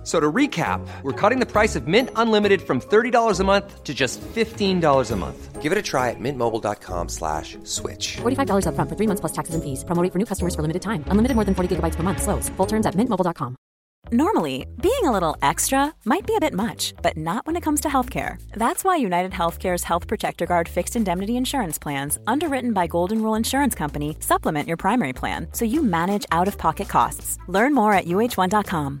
F- So to recap, we're cutting the price of Mint Unlimited from $30 a month to just $15 a month. Give it a try at mintmobile.com slash switch. $45 upfront for three months plus taxes and fees. Promo rate for new customers for limited time. Unlimited more than 40 gigabytes per month. Slows. Full terms at mintmobile.com. Normally, being a little extra might be a bit much, but not when it comes to healthcare. That's why United Healthcare's Health Protector Guard fixed indemnity insurance plans, underwritten by Golden Rule Insurance Company, supplement your primary plan so you manage out of pocket costs. Learn more at uh1.com.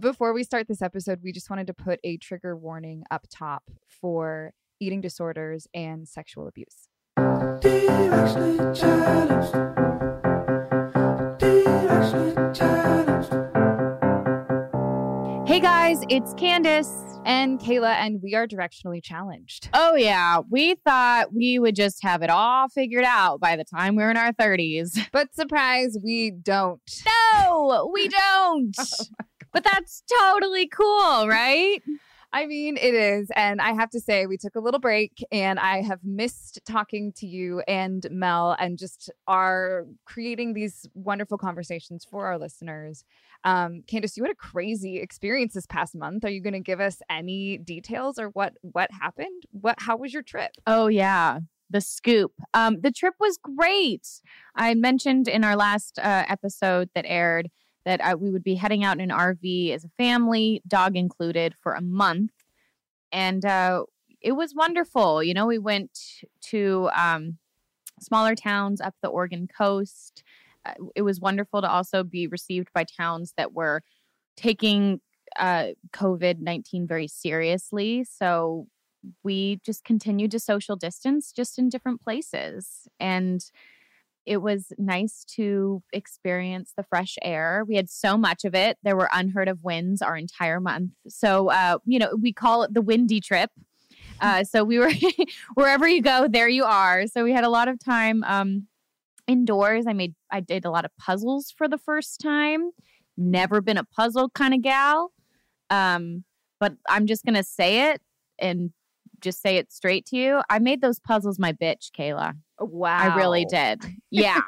Before we start this episode, we just wanted to put a trigger warning up top for eating disorders and sexual abuse. Hey guys, it's Candace and Kayla, and we are directionally challenged. Oh, yeah. We thought we would just have it all figured out by the time we were in our 30s. But surprise, we don't. No, we don't. Oh but that's totally cool, right? I mean, it is. And I have to say, we took a little break and I have missed talking to you and Mel and just are creating these wonderful conversations for our listeners. Um, Candace, you had a crazy experience this past month. Are you going to give us any details or what what happened? What how was your trip? Oh, yeah. The scoop. Um, the trip was great. I mentioned in our last uh, episode that aired that I, we would be heading out in an RV as a family, dog included, for a month. And uh, it was wonderful. You know, we went to um, smaller towns up the Oregon coast. Uh, it was wonderful to also be received by towns that were taking uh, COVID 19 very seriously. So we just continued to social distance just in different places. And it was nice to experience the fresh air. We had so much of it. There were unheard of winds our entire month. So, uh, you know, we call it the windy trip. Uh, so we were wherever you go, there you are. So we had a lot of time um, indoors. I made, I did a lot of puzzles for the first time. Never been a puzzle kind of gal. Um, but I'm just going to say it and just say it straight to you. I made those puzzles my bitch, Kayla. Wow. I really did. Yeah.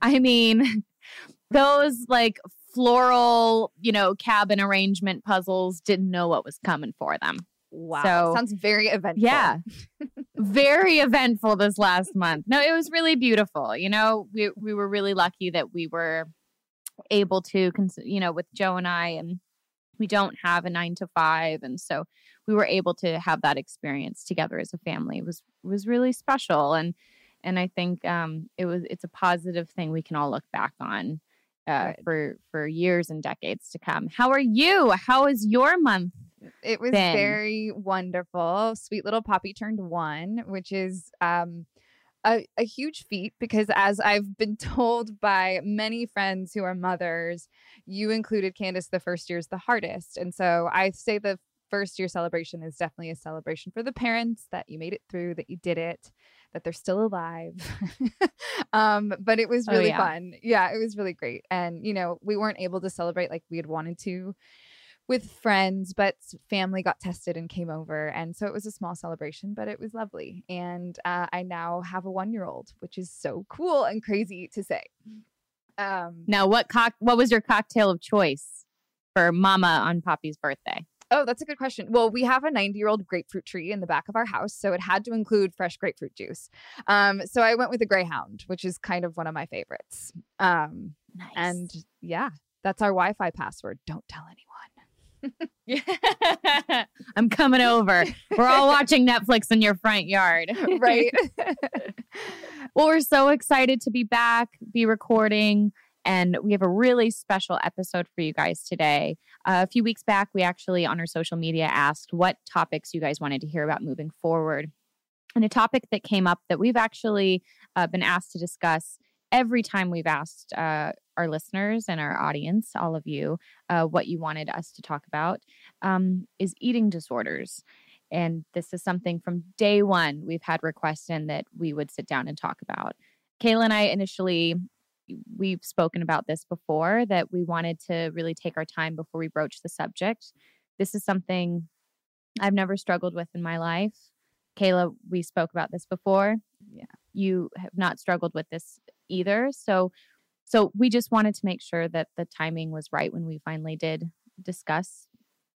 I mean, those like floral, you know, cabin arrangement puzzles didn't know what was coming for them. Wow. So- Sounds very eventful. Yeah. Very eventful this last month. No, it was really beautiful. You know, we we were really lucky that we were able to cons- you know, with Joe and I and we don't have a 9 to 5 and so we were able to have that experience together as a family. It was was really special and and I think um, it was it's a positive thing we can all look back on uh, for for years and decades to come. How are you? How is your month? It was been? very wonderful. Sweet little Poppy turned one, which is um, a, a huge feat because, as I've been told by many friends who are mothers, you included Candace the first year is the hardest. And so I say the first year celebration is definitely a celebration for the parents that you made it through, that you did it, that they're still alive. um, but it was Oh, really yeah. fun. Yeah, it was really great. And, you know, we weren't able to celebrate like we had wanted to with friends, but family got tested and came over. And so it was a small celebration, but it was lovely. And uh, I now have a one year old, which is so cool and crazy to say. Um, Now, what cock? What was your cocktail of choice for Mama on Poppy's birthday? Oh, that's a good question. Well, we have a 90 year old grapefruit tree in the back of our house, so it had to include fresh grapefruit juice. Um, so I went with a Greyhound, which is kind of one of my favorites. Um, Nice. and yeah, that's our Wi Fi password. Don't tell anyone. I'm coming over. We're all watching Netflix in your front yard. right? Well, we're so excited to be back, be recording, and we have a really special episode for you guys today. Uh, a few weeks back, we actually on our social media asked what topics you guys wanted to hear about moving forward. And a topic that came up that we've actually uh, been asked to discuss every time we've asked uh, our listeners and our audience, all of you, uh, what you wanted us to talk about um, is eating disorders. And this is something from day one we've had requests in that we would sit down and talk about. Kayla and I initially, we've spoken about this before, that we wanted to really take our time before we broach the subject. This is something I've never struggled with in my life. Kayla, we spoke about this before. Yeah. You have not struggled with this either. So, so we just wanted to make sure that the timing was right when we finally did discuss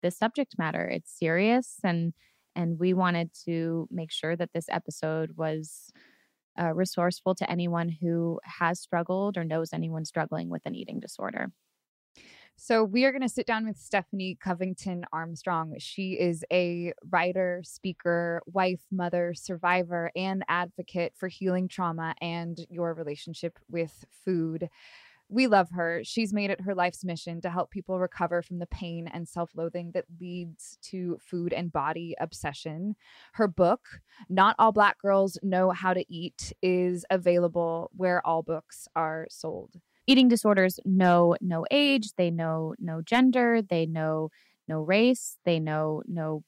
this subject matter. It's serious and and we wanted to make sure that this episode was uh, resourceful to anyone who has struggled or knows anyone struggling with an eating disorder. So we are going to sit down with Stephanie Covington Armstrong. She is a writer, speaker, wife, mother, survivor, and advocate for healing trauma and your relationship with food. We love her. She's made it her life's mission to help people recover from the pain and self loathing that leads to food and body obsession. Her book, Not All Black Girls Know How to Eat, is available where all books are sold. Eating disorders know no age, they know no gender, they know no race, they know no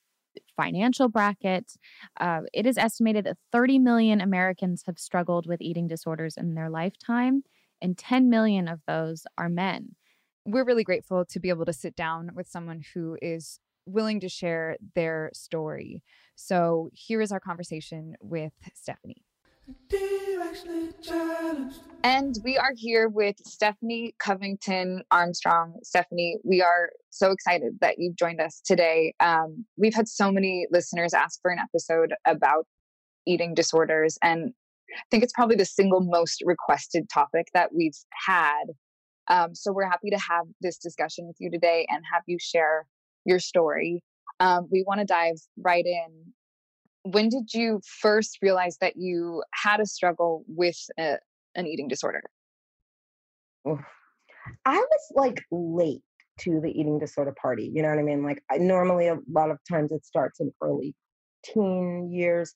financial bracket. Uh, it is estimated that 30 million Americans have struggled with eating disorders in their lifetime, and 10 million of those are men. we're really grateful to be able to sit down with someone who is willing to share their story. So here is our conversation with Stephanie. And we are here with Stephanie Covington Armstrong. Stephanie, we are so excited that you've joined us today. Um, we've had so many listeners ask for an episode about eating disorders, and I think it's probably the single most requested topic that we've had. Um, so we're happy to have this discussion with you today and have you share your story. Um, we want to dive right in. When did you first realize that you had a struggle with a, an eating disorder? I was like late to the eating disorder party. You know what I mean? Like I normally a lot of times it starts in early teen years.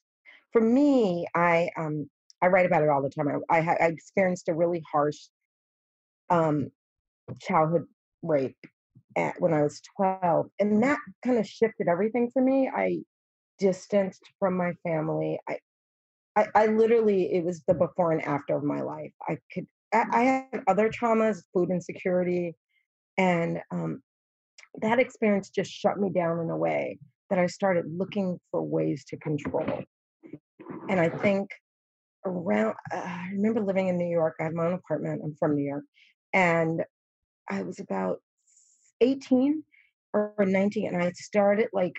For me, I um I write about it all the time. I I, I experienced a really harsh um childhood rape at, when I was 12, and that kind of shifted everything for me. I distanced from my family. I I, I literally it was the before and after of my life. I could I, I had other traumas, food insecurity, and um, that experience just shut me down in a way that I started looking for ways to control. And I think around, uh, I remember living in New York. I had my own apartment. I'm from New York, and I was about 18 or 19, and I started like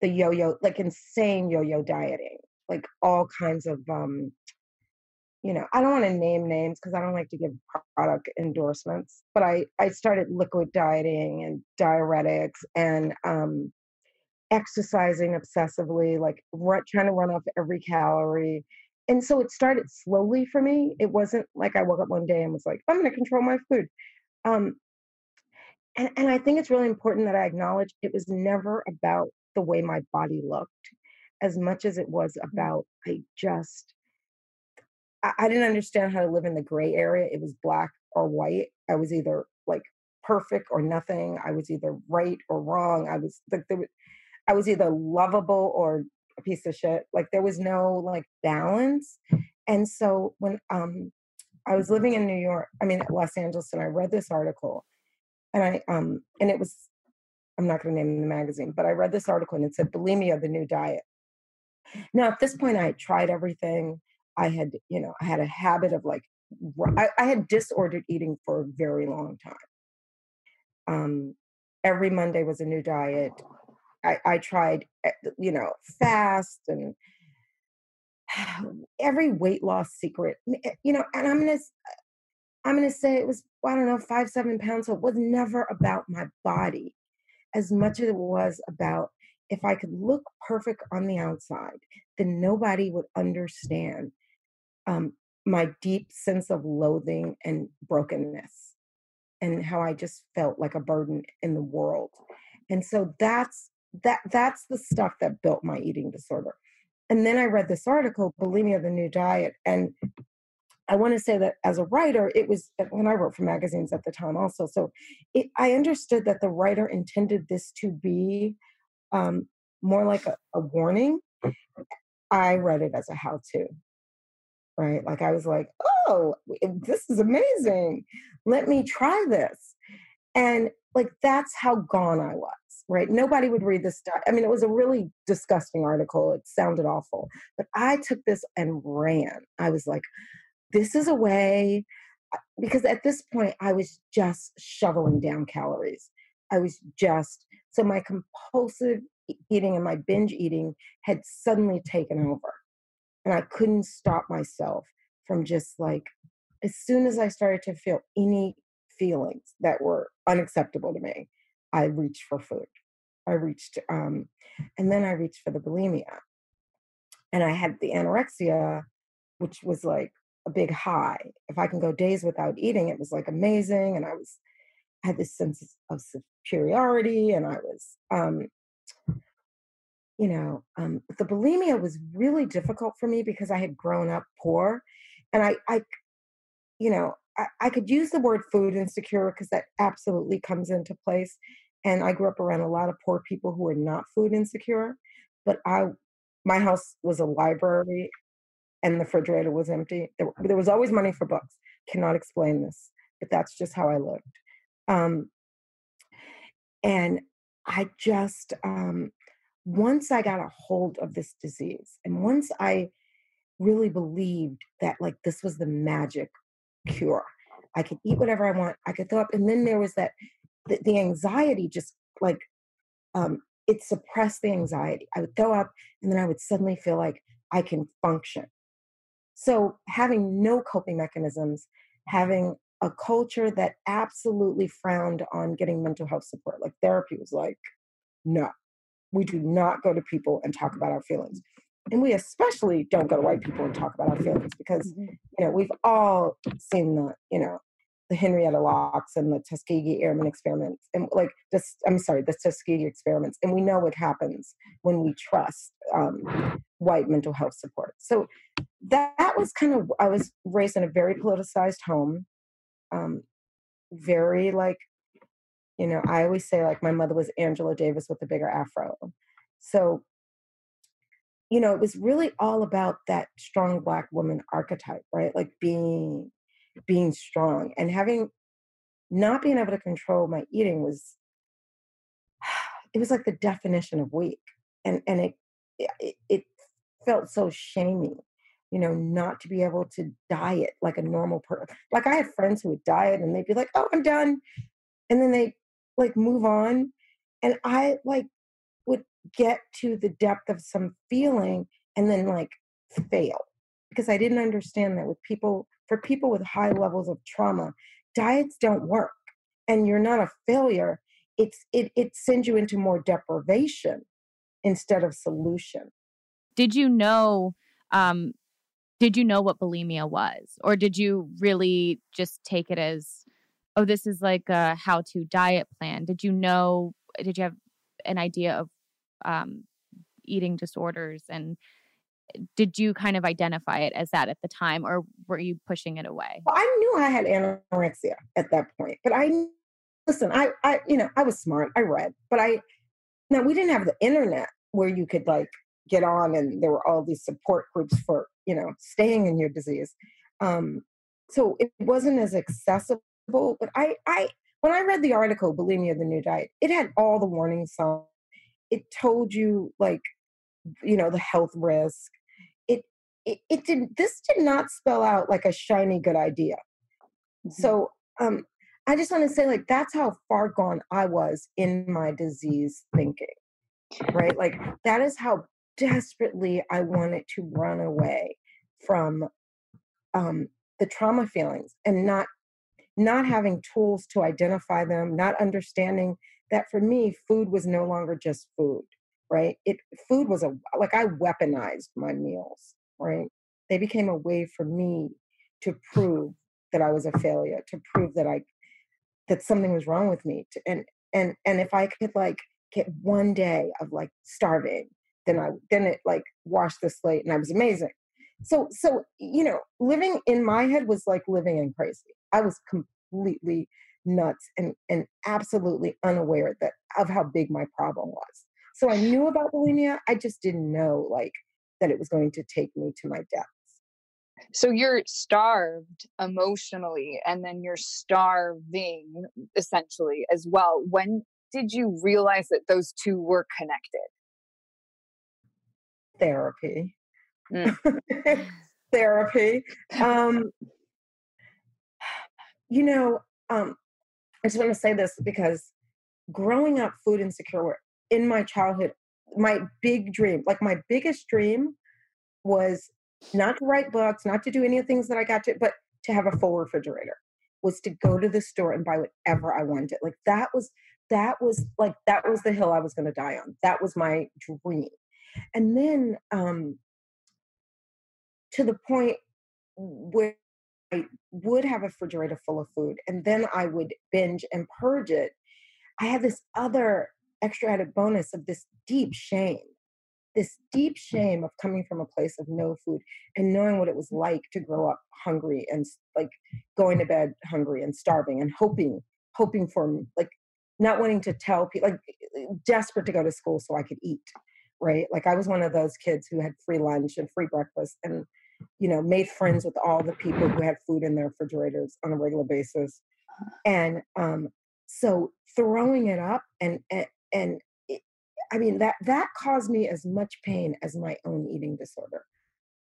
the yo-yo, like insane yo-yo dieting, like all kinds of um, you know, I don't want to name names because I don't like to give product endorsements, but I, I started liquid dieting and diuretics and um, exercising obsessively, like trying to run off every calorie. And so it started slowly for me. It wasn't like I woke up one day and was like, I'm going to control my food. Um, and, and I think it's really important that I acknowledge it was never about the way my body looked as much as it was Mm. about I just I, I didn't understand how to live in the gray area. It was black or white. I was either like perfect or nothing. I was either right or wrong. I was like there was, I was either lovable or a piece of shit. Like there was no like balance. And so when um I was living in New York, I mean Los Angeles, and I read this article, and I um and it was I'm not going to name the magazine, but I read this article and it said bulimia, the new diet. Now at this point, I had tried everything. I had, you know, I had a habit of like, I had disordered eating for a very long time. Um, every Monday was a new diet. I, I tried, eh, you know, fast and every weight loss secret, eh, you know, and I'm gonna, s- I'm gonna say it was, I don't know, five, seven pounds. So it was never about my body as much as it was about if I could look perfect on the outside, then nobody would understand um, my deep sense of loathing and brokenness and how I just felt like a burden in the world. And so that's that that's the stuff that built my eating disorder. And then I read this article, Bulimia the New Diet, and I want to say that as a writer, it was when I wrote for magazines at the time also. So it, I understood that the writer intended this to be um, more like a, a warning. I read it as a how to, right? Like I was like, oh, this is amazing. Let me try this. And like that's how gone I was, right? Nobody would read this stuff. I mean, it was a really disgusting article. It sounded awful. But I took this and ran. I was like, this is a way because at this point I was just shoveling down calories. I was just so my compulsive eating and my binge eating had suddenly taken over. And I couldn't stop myself from just like as soon as I started to feel any feelings that were unacceptable to me, I reached for food. I reached um and then I reached for the bulimia. And I had the anorexia, which was like a big high. If I can go days without eating, it was like amazing. And I was I had this sense of superiority and I was um you know, um the bulimia was really difficult for me because I had grown up poor and I I you know, I, I could use the word food insecure because that absolutely comes into place. And I grew up around a lot of poor people who were not food insecure, but I my house was a library and the refrigerator was empty. There, there was always money for books. Cannot explain this, but that's just how I lived. Um, and I just, um, once I got a hold of this disease, and once I really believed that like this was the magic cure, I could eat whatever I want. I could throw up, and then there was that the, the anxiety just like um, it suppressed the anxiety. I would throw up, and then I would suddenly feel like I can function. So having no coping mechanisms, having a culture that absolutely frowned on getting mental health support, like therapy was like, no, we do not go to people and talk about our feelings. And we especially don't go to white people and talk about our feelings because, you know, we've all seen the, you know, the Henrietta Lacks and the Tuskegee Airmen experiments, and like this, I'm sorry, the Tuskegee experiments, and we know what happens when we trust um, white mental health support. So that, that was kind of I was raised in a very politicized home, um, very like, you know, I always say like my mother was Angela Davis with a bigger afro, so you know, it was really all about that strong black woman archetype, right? Like being being strong and having not being able to control my eating was it was like the definition of weak and and it it, it felt so shaming you know not to be able to diet like a normal person like i had friends who would diet and they'd be like oh i'm done and then they like move on and i like would get to the depth of some feeling and then like fail because i didn't understand that with people for people with high levels of trauma diets don't work and you're not a failure. It's it it sends you into more deprivation instead of solution. Did you know um, did you know what bulimia was? Or did you really just take it as oh this is like a how to diet plan. Did you know did you have an idea of um, eating disorders and did you kind of identify it as that at the time or were you pushing it away? Well i knew i had anorexia at that point but i listen i i you know i was smart i read but i now we didn't have the internet where you could like get on and there were all these support groups for you know staying in your disease. Um so it wasn't as accessible but i i when i read the article bulimia the new diet it had all the warning signs. It told you like you know the health risk it it, it did this did not spell out like a shiny good idea. Mm-hmm. so um i just want to say like that's how far gone i was in my disease thinking right? Like that is how desperately i wanted to run away from um the trauma feelings and not not having tools to identify them not understanding that for me food was no longer just food right? It food was a like I weaponized my meals, right? They became a way for me to prove that I was a failure, to prove that I that something was wrong with me. To, and and and if I could like get one day of like starving, then I then it like washed the slate and I was amazing. So so you know, living in my head was like living in crazy. I was completely nuts and and absolutely unaware that of how big my problem was. So I knew about bulimia. I just didn't know like that it was going to take me to my depths. So you're starved emotionally and then you're starving essentially as well. When did you realize that those two were connected? Therapy. Mm. Therapy. Um, you know, um, I just want to say this because growing up food insecure in my childhood, my big dream, like my biggest dream was not to write books, not to do any of the things that I got to, but to have a full refrigerator, was to go to the store and buy whatever I wanted. Like that was, that was like, that was the hill I was going to die on. That was my dream. And then um, to the point where I would have a refrigerator full of food and then I would binge and purge it. I had this other extra added bonus of this deep mm. shame this deep mm. shame of coming from a place of no food and knowing what it was like to grow up hungry and like going to bed hungry and starving and hoping hoping for like not wanting to tell people like eh, desperate to go to school so i could eat right? Like i was one of those kids who had free lunch and free breakfast and you know made friends with all the people who had food in their refrigerators on a regular basis uh-huh. and um so throwing it up and, and and it, i mean that that caused me as much pain as my own eating disorder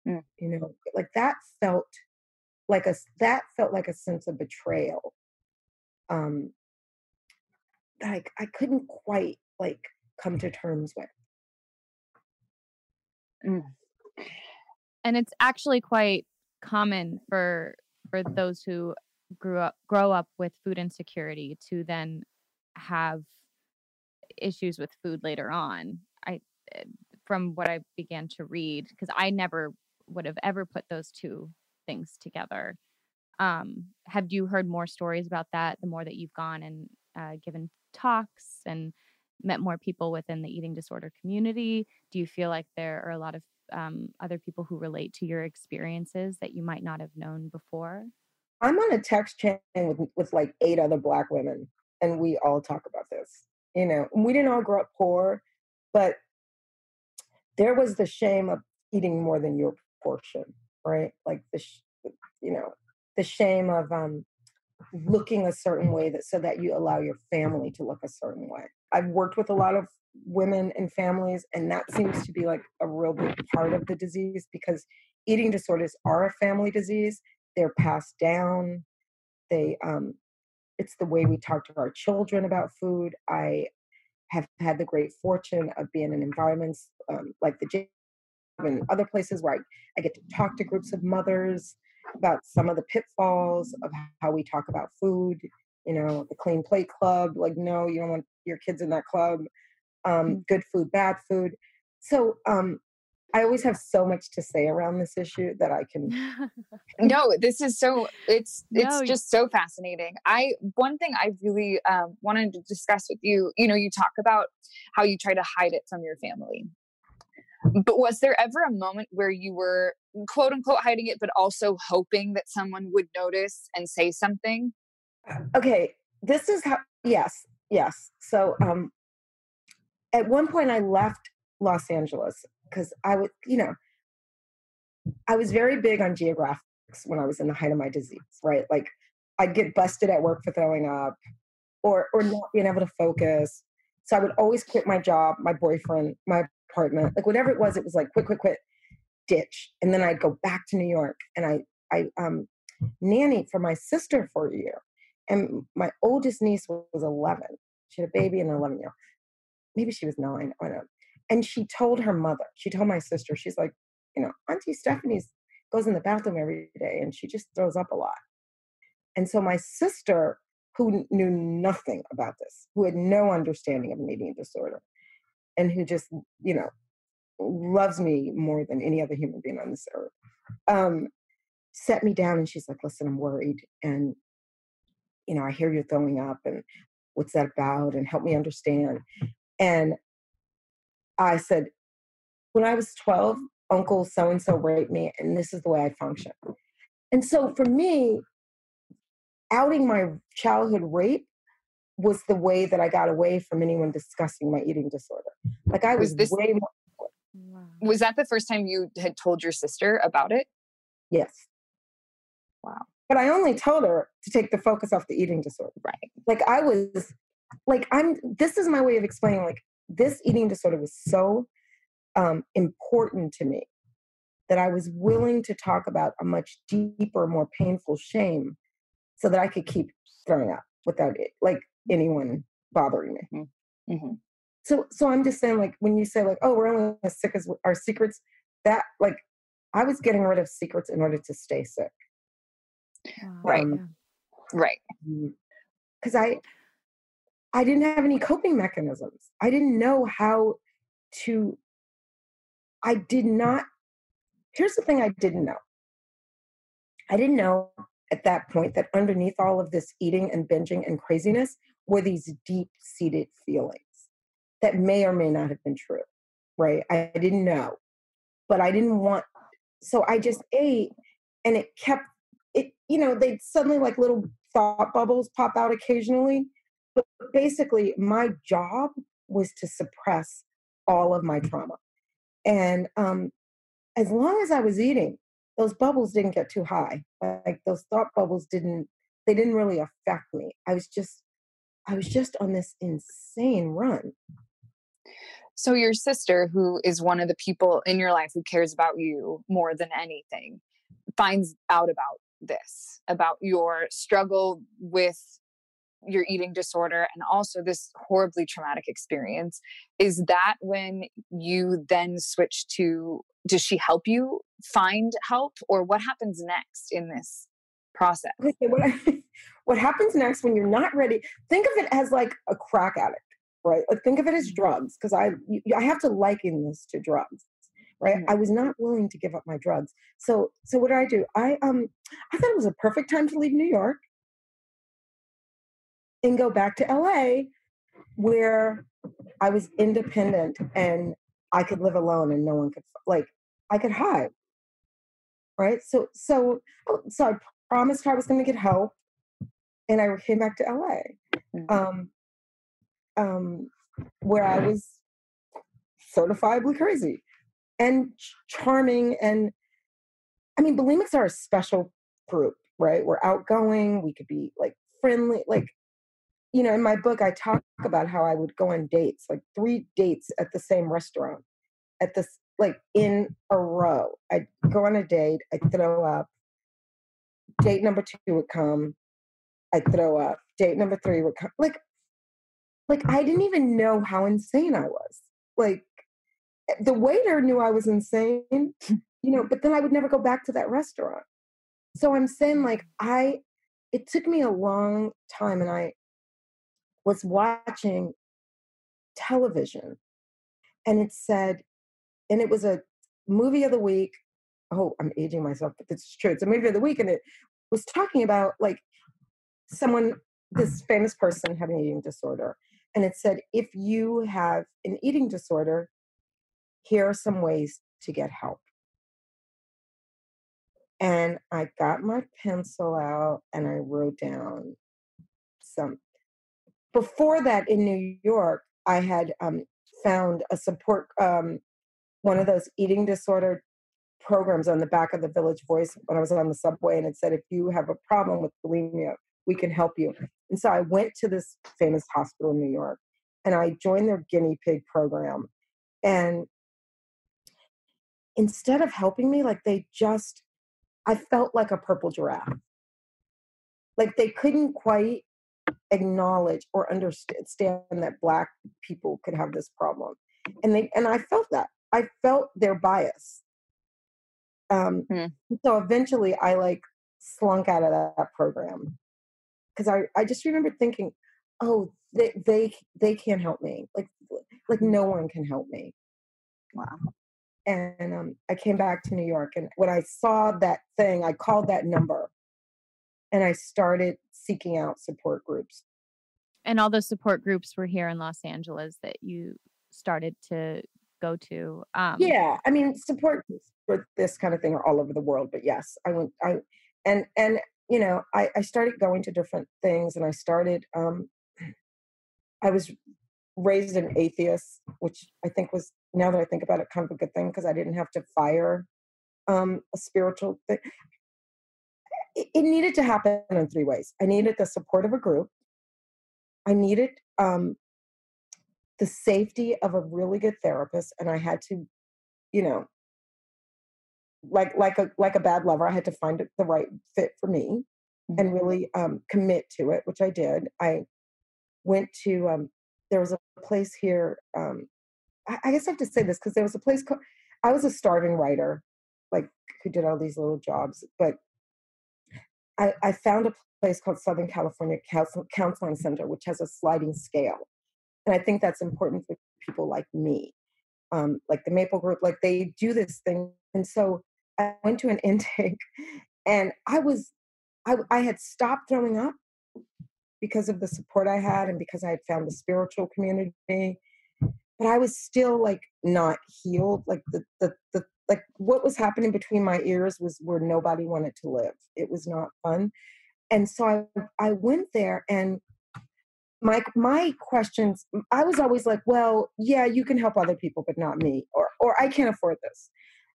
mm. you know like that felt like a that felt like a sense of betrayal um like i couldn't quite like come to terms with mm. and it's actually quite common for for those who grew up grow up with food insecurity to then have issues with food later on. I, eh, from what I began to read, because I never would have ever put those two things together. Um, have you heard more stories about that the more that you've gone and uh, given talks and met more people within the eating disorder community? Do you feel like there are a lot of um, other people who relate to your experiences that you might not have known before? I'm on a text chain with, with like eight other Black women, and we all talk about this you know we didn't all grow up poor but there was the shame of eating more than your portion right? Like the sh- you know the shame of um looking a certain way that so that you allow your family to look a certain way. I've worked with a lot of women and families and that seems to be like a real big part of the disease because eating disorders are a family disease. They're passed down. They um it's the way we talk to our children about food. I have had the great fortune of being in environments um, like the gym and other places where I, I get to talk to groups of mothers about some of the pitfalls of how we talk about food. You know, the clean plate club, like, no, you don't want your kids in that club. Um, mm. good food, bad food. So um, I always have so much to say around this issue that I can. no, this is so. It's it's No, just so fascinating. I one thing I really um, wanted to discuss with you. You know, you talk about how you try to hide it from your family. But was there ever a moment where you were quote unquote hiding it, but also hoping that someone would notice and say something? okay this is how yes yes so um at one point i left los angeles because i would you know i was very big on geographics when i was in the height of my disease right? Like i'd get busted at work for throwing up or or not being able to focus. So i would always quit my job my boyfriend my apartment like whatever it was it was like quit quit quit ditch. And then i'd go back to new york and i i um nannied for my sister for a year. And my oldest niece was 11 she had a baby and an 11 year. Old maybe she was nine i don't know and she told her mother she told my sister she's like you know auntie stephanie's goes in the bathroom every day and she just throws up a lot and so my sister who knew nothing about this who had no understanding of an eating disorder and who just you know loves me more than any other human being on this earth um set me down and she's like listen i'm worried and you know, I hear you're throwing up and what's that about? And help me understand. And I said, when I was 12, mm. Uncle so and so raped me, and this is the way I function. And so for me, outing my childhood rape was the way that I got away from anyone discussing my eating disorder. Like I was, Was this- way more, Was that the first time you had told your sister about it? yes. Wow. But I only told her to take the focus off the eating disorder. Right. like i was like i'm this is my way of explaining like this eating disorder was so um important to me that i was willing to talk about a much deeper more painful shame so that i could keep throwing up without it like anyone bothering me hmm so so i'm just saying like when you say like oh we're only as sick as our secrets that like i was getting rid of secrets in order to stay sick Right. Um, Right. because I I didn't have any coping mechanisms. I didn't know how to I did not here's the thing I didn't know. I didn't know at that point that underneath all of this eating and binging and craziness were these deep seated feelings that may or may not have been true. Right? I didn't know. But I didn't want so I just ate and it kept it you know they'd suddenly like little thought bubbles pop out occasionally but basically my job was to suppress all of my trauma. And um as long as i was eating those bubbles didn't get too high. Like those thought bubbles didn't they didn't really affect me. I was just i was just on this insane run. So your sister, who is one of the people in your life who cares about you more than anything, finds out about this, about your struggle with your eating disorder and also this horribly traumatic experience. Is that when you then switch to does she help you find help or what happens next in this process? Okay, what, I, what happens next when you're not ready think of it as like a crack addict right like think of it as drugs because i i have to liken this to drugs right Mhm. i was not willing to give up my drugs so so what did i do i um i thought it was a perfect time to leave new york and go back to la where i was independent and i could live alone and no one could like i could hide. Right? So so so i promised her i was going to get help and i came back to la Mhm. um um where i was certifiably crazy and ch- charming and i mean bulimics are a special group right? We're outgoing we could be like friendly like you know in my book i talk about how i would go on dates like three dates at the same restaurant at this like in a row. I'd go on a date i'd throw up. Date number two would come i'd throw up. Date number three would come like like i didn't even know how insane i was. Like eh, the waiter knew i was insane you know but then i would never go back to that restaurant. So i'm saying like i it took me a long time and i was watching television and it said and it was a movie of the week. Oh, I'm aging myself, but it's true. It's a movie of the week, and it was talking about like someone, this famous person having an eating disorder, and it said if you have an eating disorder, here are some ways to get help. And I got my pencil out and I wrote down some. Before that, in New York, I had um, found a support, um, one of those eating disorder programs on the back of the Village Voice when I was on the subway, and it said, if you have a problem with bulimia, we can help you. And so I went to this famous hospital in New York and I joined their guinea pig program. And instead of helping me, like they just, I felt like a purple giraffe. Like they couldn't quite acknowledge or understand that black people could have this problem. And they and I felt that. I felt their bias. Um, Hmm. so eventually I like slunk out of that program because I, I just remember thinking, oh, they they they can't help me. Like like no one can help me. Wow. And um, I came back to New York, and when I saw that thing, I called that number, and I started seeking out support groups. And all those support groups were here in Los Angeles that you started to go to. Um, yeah, I mean, support groups for this kind of thing are all over the world, but yes, I went. I and and you know, I, I started going to different things, and I started. Um, I was raised an atheist, which I think was now that I think about it, kind of a good thing because I didn't have to fire um, a spiritual thing. It, it needed to happen in three ways. I needed the support of a group. I needed um, the safety of a really good therapist, and I had to, you know, like like a like a bad lover, I had to find the right fit for me and really um, commit to it, which I did. I went to um, there was a place here. Um, I, I guess I have to say this because there was a place called. I was a starving writer, like who did all these little jobs, but I, I found a place called Southern California Counsel- Counseling Center, which has a sliding scale, and I think that's important for people like me, um, like the Maple Group. Like they do this thing, and so I went to an intake, and I was, I, I had stopped throwing up because of the support I had and because I had found the spiritual community. But I was still like not healed. Like the the the like what was happening between my ears was where nobody wanted to live. It was not fun. And so I I went there and my my questions I was always like, well, yeah, you can help other people, but not me, or or I can't afford this.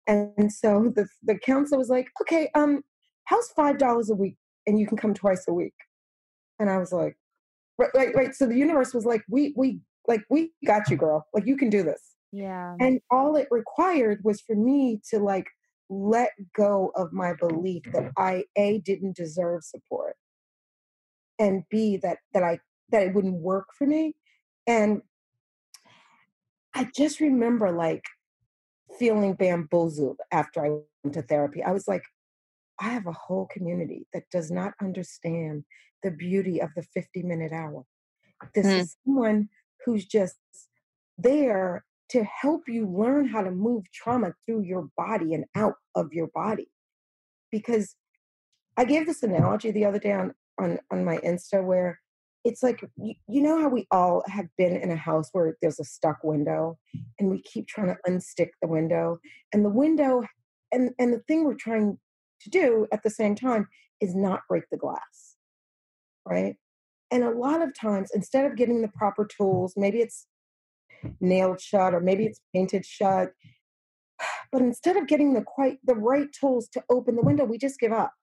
And so the the counselor was like, okay, um, how's five dollars a week, and you can come twice a week. And I was like, right, right, right. So the universe was like, we we like we got you, girl. Like you can do this. Yeah. And all it required was for me to like let go of my belief that I a didn't deserve support, and b that that I that it wouldn't work for me, and I just remember like feeling bamboozled after I went to therapy. I was like, I have a whole community that does not understand the beauty of the 50 minute hour. This Hmm. is someone who's just there to help you learn how to move trauma through your body and out of your body. Because I gave this analogy the other day on, on, on my Insta where it's like, you, you know how we all have been in a house where there's a stuck window and we keep trying to unstick the window and the window and, and the thing we're trying to do at the same time is not break the glass right and a lot of times instead of getting the proper tools maybe it's nailed shut or maybe it's painted shut. But instead of getting the quite the right tools to open the window we just give up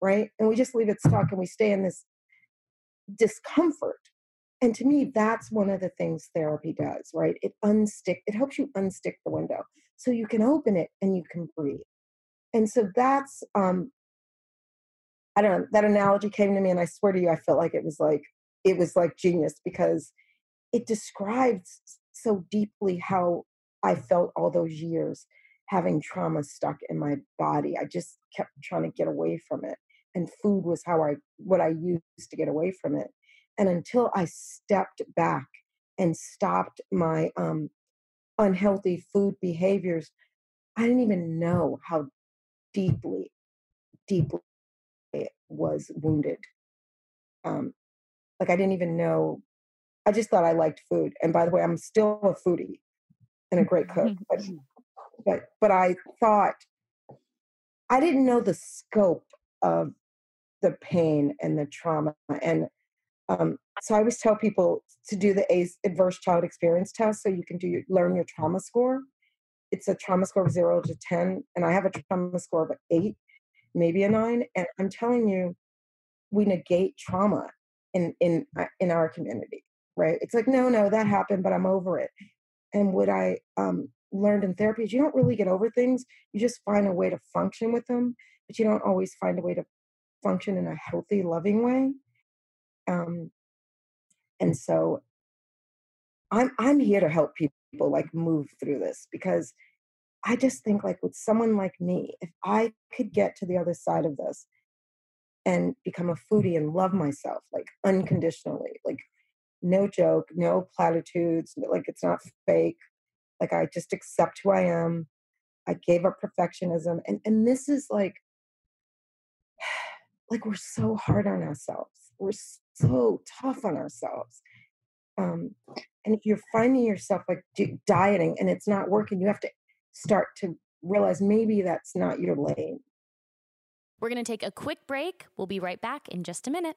right? And we just leave it stuck and we stay in this discomfort. And to me that's one of the things therapy does right? It unstick it helps you unstick the window so you can open it and you can breathe. And so that's um i don't know that analogy came to me and i swear to you i felt like it was like it was like genius because it describes so deeply how i felt all those years having trauma stuck in my body i just kept trying to get away from it and food was how i what i used to get away from it and until i stepped back and stopped my um unhealthy food behaviors I didn't even know how deeply, deeply it was wounded. Um, like I didn't even know. I just thought I liked food. And by the way, I'm still a foodie and a great cook. But but but I thought I didn't know the scope of the pain and the trauma. And um, so I always tell people to do the ACE adverse child experience test so you can do your, learn your trauma score. It's a trauma score of zero to ten, and I have a trauma score of eight, maybe a nine. And I'm telling you, we negate trauma in in uh, in our community, right? It's like no, no, that happened, but I'm over it. And what I um, learned in therapy is you don't really get over things. You just find a way to function with them, but you don't always find a way to function in a healthy, loving way. Um, and so I'm I'm here to help people like move through this because I just think like with someone like me, if I could get to the other side of this and become a foodie and love myself like unconditionally, like no joke, no platitudes, like it's not fake. Like I just accept who I am. I gave up perfectionism. And and this is like like we're so hard on ourselves. We're so tough on ourselves. Um, and if you're finding yourself like dieting and it's not working, you have to start to realize maybe that's not your lane. We're going to take a quick break. We'll be right back in just a minute.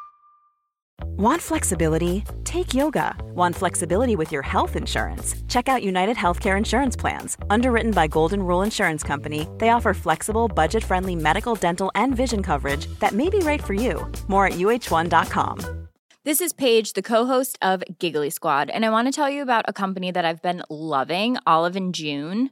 Want flexibility? Take yoga. Want flexibility with your health insurance? Check out United Healthcare Insurance Plans. Underwritten by Golden Rule Insurance Company, they offer flexible, budget friendly medical, dental, and vision coverage that may be right for you. More at uhone.com. This is Paige, the co-host of Giggly Squad, and I want to tell you about a company that I've been loving, Olive and June.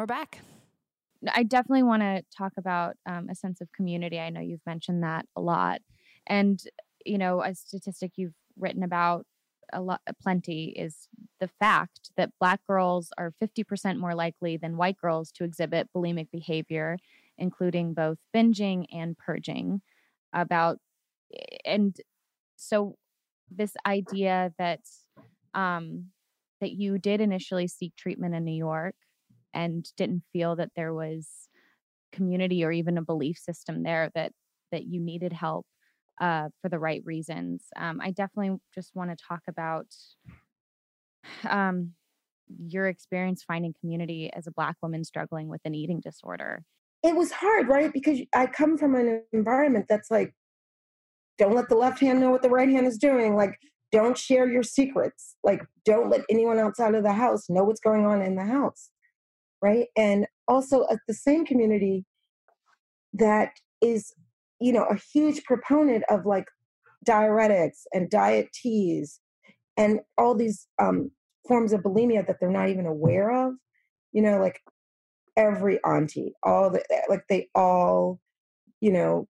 We're back. I definitely want to talk about um, a sense of community. I know you've mentioned that a lot. And, you know, a statistic you've written about a lot, plenty is the fact that Black girls are 50% more likely than white girls to exhibit bulimic behavior, including both binging and purging. About, and so this idea that, um, that you did initially seek treatment in New York and didn't feel that there was community or even a belief system there that that you needed help uh, for the right reasons. Um, I definitely just want to talk about um, your experience finding community as a Black woman struggling with an eating disorder. It was hard, right? Because I come from an environment that's like, don't let the left hand know what the right hand is doing. Like, don't share your secrets. Like, don't let anyone outside of the house know what's going on in the house right? And also at the same community that is, you know, a huge proponent of like diuretics and diet teas and all these um, forms of bulimia that they're not even aware of. You know, like every auntie, all the eh, like they all, you know,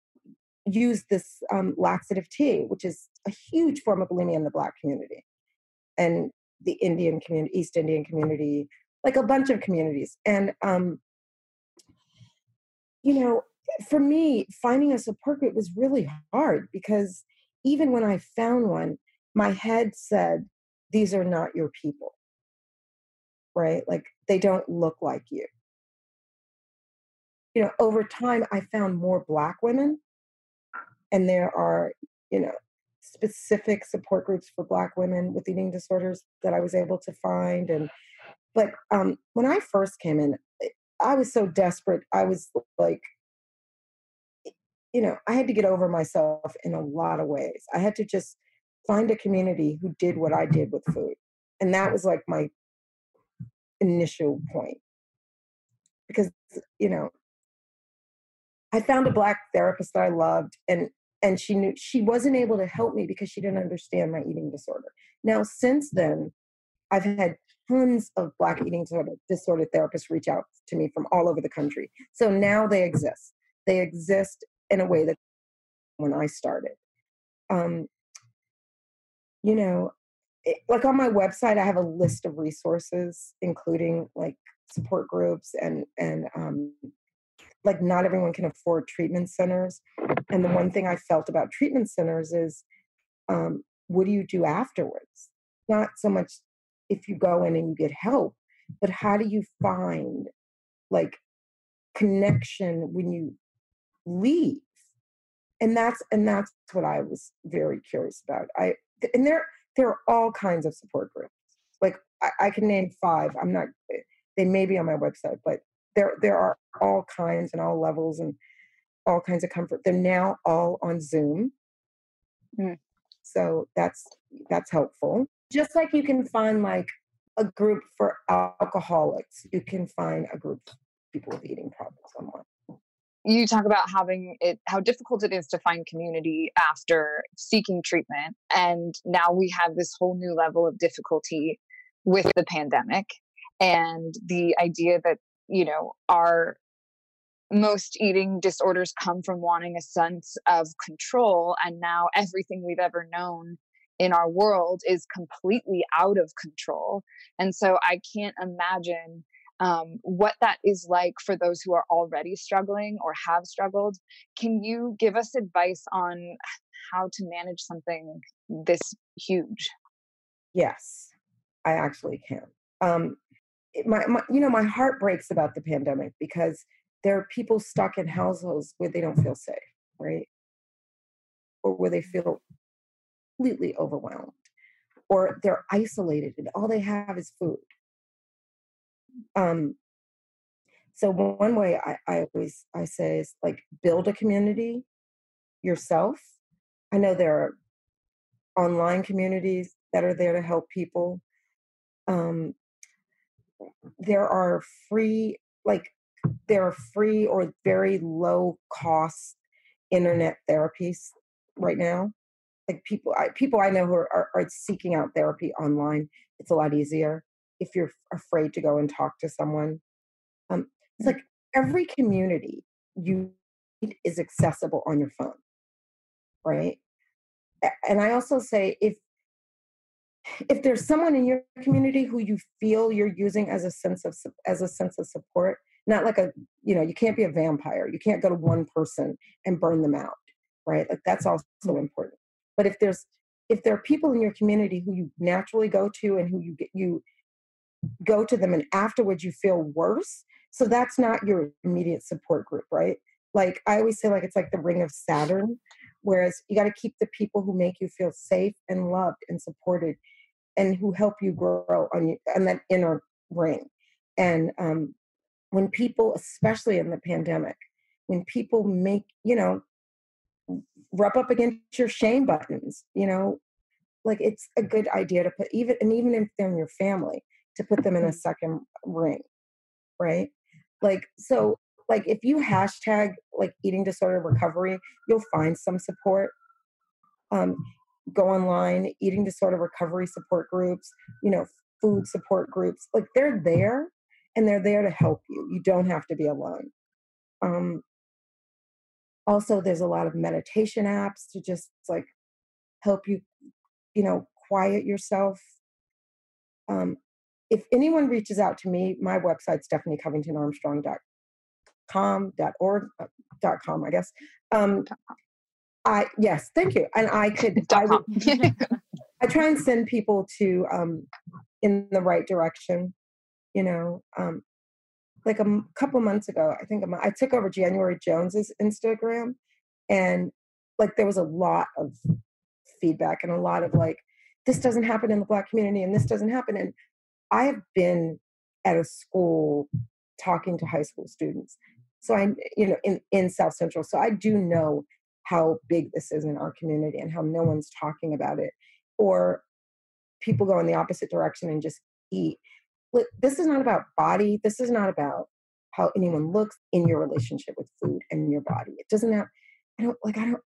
use this um, laxative tea, which is a huge form of bulimia in the Black community and the Indian community, East Indian community, like a bunch of communities. And, um, you know, for me, finding a support group was really hard because even when I found one, my head said, these are not your people, right? Like they don't look like you. You know, over time, I found more Black women, and there are, you know, specific support groups for Black women with eating disorders that I was able to find. And but um, when I first came in, eh, I was so desperate. I was like, you know, I had to get over myself in a lot of ways. I had to just find a community who did what I did with food. And that was like my initial point. Because, you know, I found a black therapist that I loved and and she knew she wasn't able to help me because she didn't understand my eating disorder. Now, since then, I've had tons of Black eating disorder, disorder therapists reach out to me from all over the country. So now they exist. They exist in a way that when I started. Um, you know, it, like on my website, I have a list of resources, including like support groups and and um, like not everyone can afford treatment centers. And the one thing I felt about treatment centers is, um, what do you do afterwards? Not so much if you go in and you get help but how do you find like connection when you leave? And that's and that's what i was very curious about. I and there there are all kinds of support groups. Like I, I can name five. I'm not eh, they may be on my website but there there are all kinds and all levels and all kinds of comfort. They're now all on zoom. Mm. so that's that's helpful just like you can find like a group for alcoholics, you can find a group of people with eating problems online. You talk about having it, how difficult it is to find community after seeking treatment. And now we have this whole new level of difficulty with the pandemic and the idea that, you know, our most eating disorders come from wanting a sense of control. And now everything we've ever known in our world is completely out of control. And so I can't imagine um, what that is like for those who are already struggling or have struggled. Can you give us advice on how to manage something this huge? Yes, I actually can. Um, my, my, you know, my heart breaks about the pandemic because there are people stuck in households where they don't feel safe, right? Or where they feel completely overwhelmed, or they're isolated and all they have is food. Um, so one way I, I always I say is like build a community yourself. I know there are online communities that are there to help people. Um, there are free like there are free or very low cost internet therapies right now like people I, people i know who are, are, are, seeking out therapy online it's a lot easier if you're afraid to go and talk to someone. Um, it's like every community you need is accessible on your phone right? And i also say if if there's someone in your community who you feel you're using as a sense of as a sense of support not like a you know you can't be a vampire you can't go to one person and burn them out right? Like that's also important but if there's if there are people in your community who you naturally go to and who you get you go to them and afterwards you feel worse so that's not your immediate support group right? Like i always say like it's like the ring of saturn whereas you got to keep the people who make you feel safe and loved and supported and who help you grow on you on that inner ring. And um, when people especially in the pandemic when people make you know rub up against your shame buttons you know? Like it's a good idea to put even and even if they're in your family to put them in a mm-hmm. second ring right? Like so like if you hashtag like eating disorder recovery you'll find some support. Um go online eating disorder recovery support groups you know food support groups like they're there and they're there to help you. You don't have to be alone. Um also there's a lot of meditation apps to just like help you you know quiet yourself. Um if anyone reaches out to me my website's stephanie covington armstrong.com dot org uh, dot com i guess. Um i yes thank you and i could i would i try and send people to um in the right direction you know um like a couple months ago i think I took over january jones's instagram and like there was a lot of feedback and a lot of like this doesn't happen in the black community and this doesn't happen and i have been at a school talking to high school students so i you know in in south central so i do know how big this is in our community and how no one's talking about it or people go in the opposite direction and just eat this is not about body. This is not about how anyone looks in your relationship with food and your body. It doesn't have, I don't like, I don't,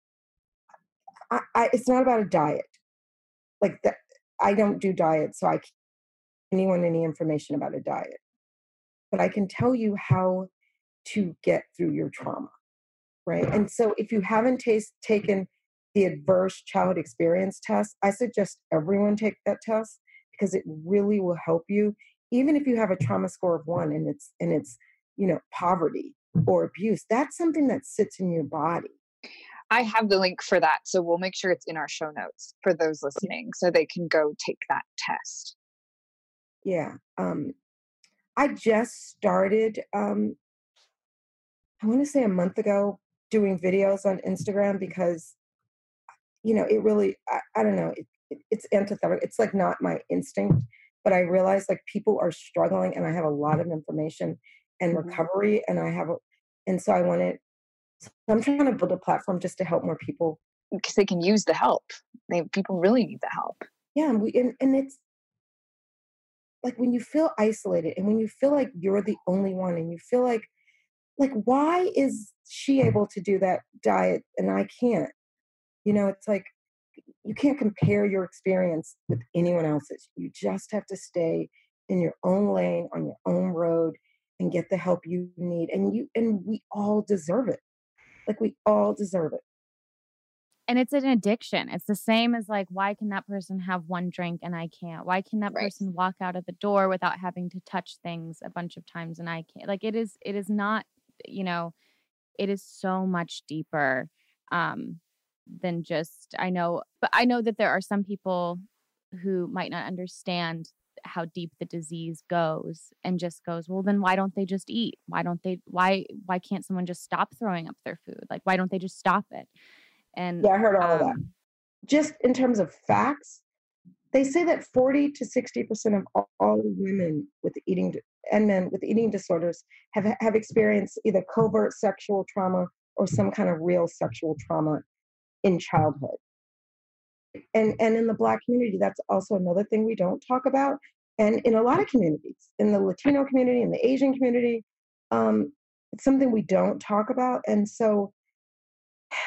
I, I it's not about a diet. Like that, I don't do diets, so I can't anyone any information about a diet. But I can tell you how to get through your trauma, right? And so if you haven't taste, taken the adverse childhood experience test, I suggest everyone take that test because it really will help you even if you have a trauma score of one and it's and it's you know poverty or abuse that's something that sits in your body. I have the link for that so we'll make sure it's in our show notes for those listening so they can go take that test. Yeah um i just started um i want to say a month ago doing videos on instagram because you know it really i, I don't know it, it, it's antithetical it's like not my instinct but I realized like people are struggling and I have a lot of information and mm-hmm. recovery and I have a, and so I wanted so I'm trying to build a platform just to help more people because they can use the help. They people really need the help. Yeah, and we and, and it's like when you feel isolated and when you feel like you're the only one and you feel like like why is she able to do that diet and I can't? You know, it's like you can't compare your experience with anyone else's. You just have to stay in your own lane on your own road and get the help you need. And you and we all deserve it. Like we all deserve it. and it's an addiction. It's the same as like, why can that person have one drink and I can't? Why can that Right. person walk out of the door without having to touch things a bunch of times and I can't? Like it is, it is not, you know, it is so much deeper um, than just I know, but I know that there are some people who might not understand how deep the disease goes and just goes well then why don't they just eat? Why don't they why why can't someone just stop throwing up their food? Like why don't they just stop it? And Yeah, I heard all of that. um, Just in terms of facts, they say that 40 to 60% of all, all women with eating and men with eating disorders have have experienced either covert sexual trauma or some kind of real sexual trauma in childhood. And and in the black community, that's also another thing we don't talk about. And in a lot of communities, in the Latino community, in the Asian community, um, it's something we don't talk about. And so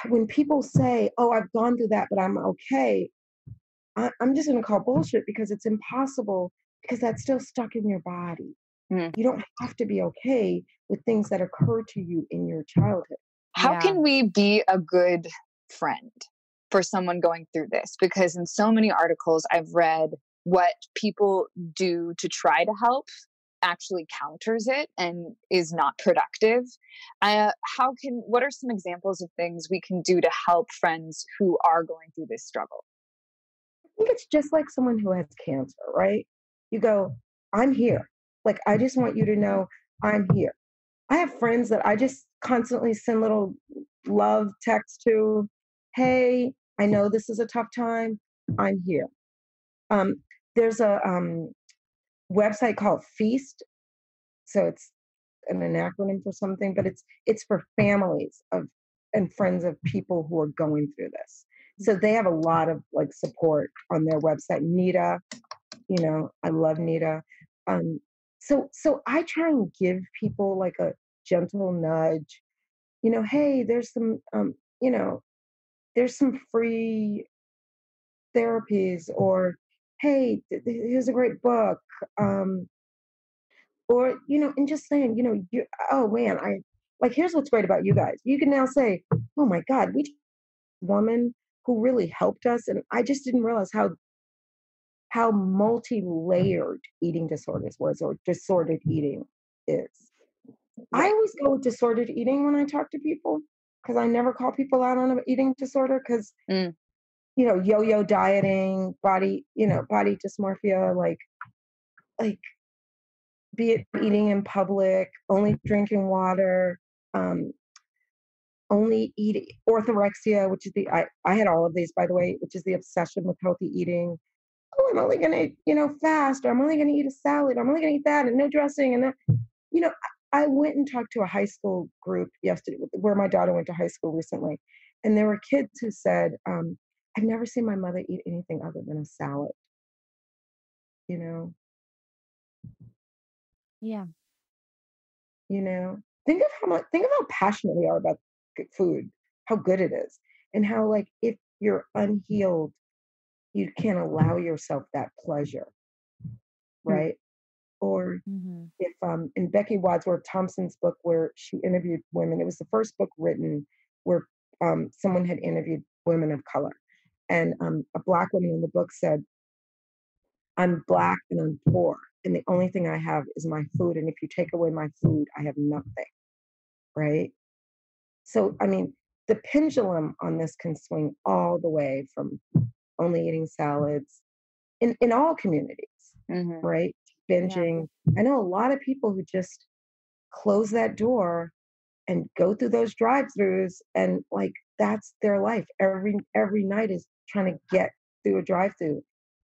when people say, "Oh, I've gone through that, but I'm okay," I, I'm just going to call bullshit because it's impossible because that's still stuck in your body. You don't have to be okay with things that occur to you in your childhood. How can we be a good friend for someone going through this? Because in so many articles I've read what people do to try to help actually counters it and is not productive. Uh, how can, what are some examples of things we can do to help friends who are going through this struggle? I think it's just like someone who has cancer, right? You go, I'm here. Like, I just want you to know I'm here. I have friends that I just constantly send little love texts to. Hey, I know this is a tough time. I'm here. Um, there's a um, website called Feast. So it's an, acronym for something, but it's it's for families of and friends of people who are going through this. So they have a lot of like support on their website. NEDA, you know, I love NEDA. Um, so so I try and give people like a gentle nudge. You know, hey, there's some um, you know, there's some free therapies or hey, here's a great book. Um, or you know, and just saying, you know, you oh man, I like here's what's great about you guys. You can now say, oh my God, we woman who really helped us, and I just didn't realize how how multi-layered eating disorders was or disordered eating is. I always go with disordered eating when I talk to people because I never call people out on an eating disorder because Mm. you know yo-yo dieting, body you know body dysmorphia, like like be it eating in public, only drinking water, um, only eating orthorexia, which is the I, I had all of these by the way, which is the obsession with healthy eating. Oh, I'm only gonna, you know, fast, or I'm only gonna eat a salad, I'm only gonna eat that and no dressing and that. You know, I went and talked to a high school group yesterday where my daughter went to high school recently, and there were kids who said, um, I've never seen my mother eat anything other than a salad. You know, yeah. You know? Think of how much think of how passionate we are about food how good it is and how like if you're unhealed you can't allow yourself that pleasure right or if um in becky wadsworth thompson's book where she interviewed women it was the first book written where um someone had interviewed women of color. And um a black woman in the book said i'm black and i'm poor and the only thing i have is my food and if you take away my food i have nothing. Right? So i mean the pendulum on this can swing all the way from only eating salads in in all communities right binging. I know a lot of people who just close that door and go through those drive-throughs and like that's their life. Every every night is trying to get through a drive-through.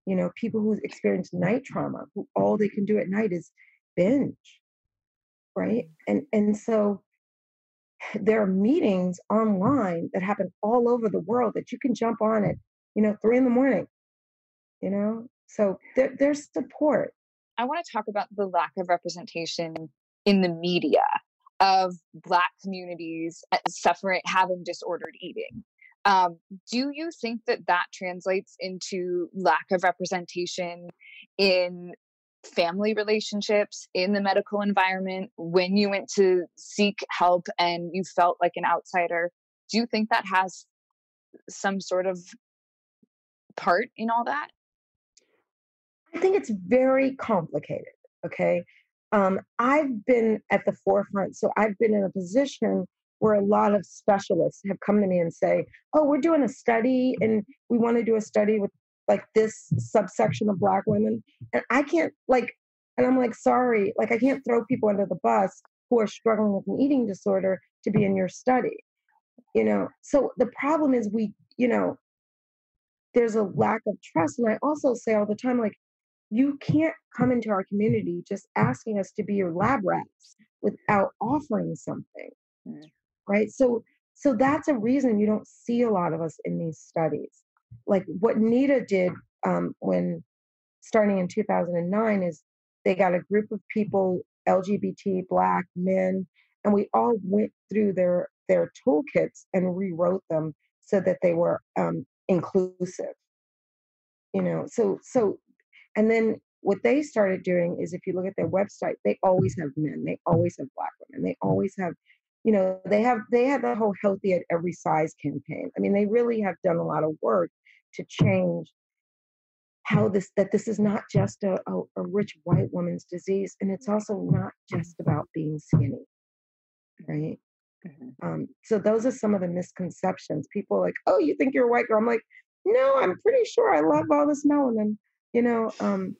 You know people who experience night trauma who all they can do at night is binge right? Mm. And and so there are meetings online that happen all over the world that you can jump on at you know three in the morning you know? So there, there's support I want to talk about the lack of representation in the media of Black communities uh, suffering, having disordered eating. Um, do you think that that translates into lack of representation in family relationships, in the medical environment, when you went to seek help and you felt like an outsider? Do you think that has some sort of part in all that? I think it's very complicated. Okay. Um, I've been at the forefront. So I've been in a position where a lot of specialists have come to me and say, Oh, we're doing a study and we want to do a study with like this subsection of Black women. And I can't, like, and I'm like, sorry, like, I can't throw people under the bus who are struggling with an eating disorder to be in your study. You know, so the problem is we, you know, there's a lack of trust. And I also say all the time, like, you can't come into our community just asking us to be your lab rats without offering something. Mm. Right. So so that's a reason you don't see a lot of us in these studies. Like what NEDA did um, when starting in 2009 is they got a group of people, LGBT, black men, and we all went through their their toolkits and rewrote them so that they were um, inclusive. You know, so so and then what they started doing is if you look at their website, they always have men, they always have black women, they always have, you know, they have they have the whole healthy at every size campaign. I mean, they really have done a lot of work to change how this that this is not just a, a, a rich white woman's disease and it's also not just about being skinny right? Mm-hmm. um, so those are some of the misconceptions. People like oh you think you're a white girl? I'm like no i'm pretty sure i love all this melanin you know um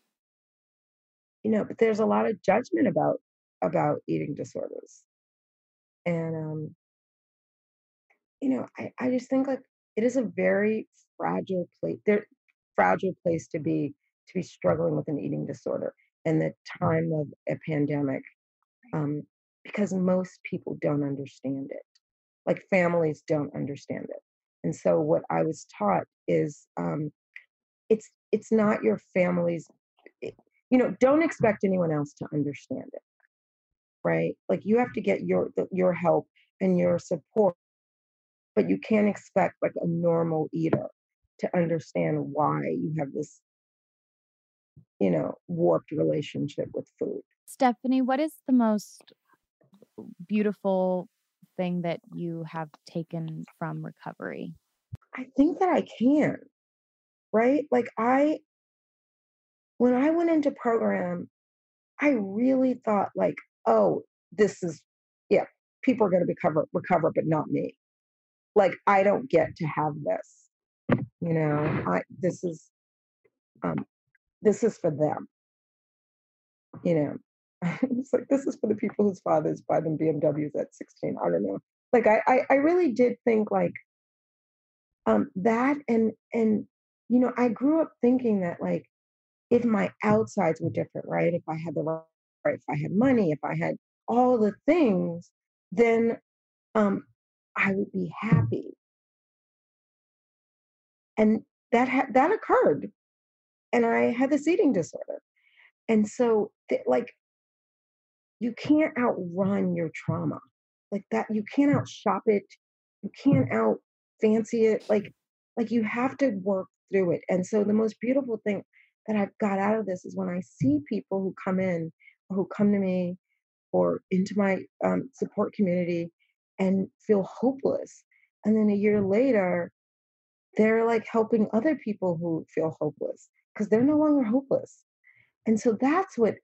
you know but there's a lot of judgment about about eating disorders. And um you know i i just think like it is a very fragile place there fragile place to be to be struggling with an eating disorder in the time of a pandemic um because most people don't understand it. Like families don't understand it. And so what i was taught is um it's it's not your family's eh, you know don't expect anyone else to understand it right? Like you have to get your your help and your support but you can't expect like a normal eater to understand why you have this you know warped relationship with food. Stephanie what is the most beautiful thing that you have taken from recovery? I think that i can right? Like I, when I went into program, I really thought like, oh, this is, yeah, people are going to recover, recover, but not me. Like I don't get to have this, you know. I this is, um, this is for them. You know, it's like this is for the people whose fathers buy them BMWs at 16. I don't know. Like I, I, I really did think like um, that and and you know, I grew up thinking that like if my outsides were different, right? If I had the right, if I had money, if I had all the things, then um, I would be happy. And that ha- that occurred, and I had this eating disorder, and so th- like you can't outrun your trauma like that. You can't outshop it. You can't out fancy it. Like like you have to work through it. And so the most beautiful thing that I've got out of this is when I see people who come in or who come to me or into my um, support community and feel hopeless. And then a year later, they're like helping other people who feel hopeless because they're no longer hopeless. And so that's what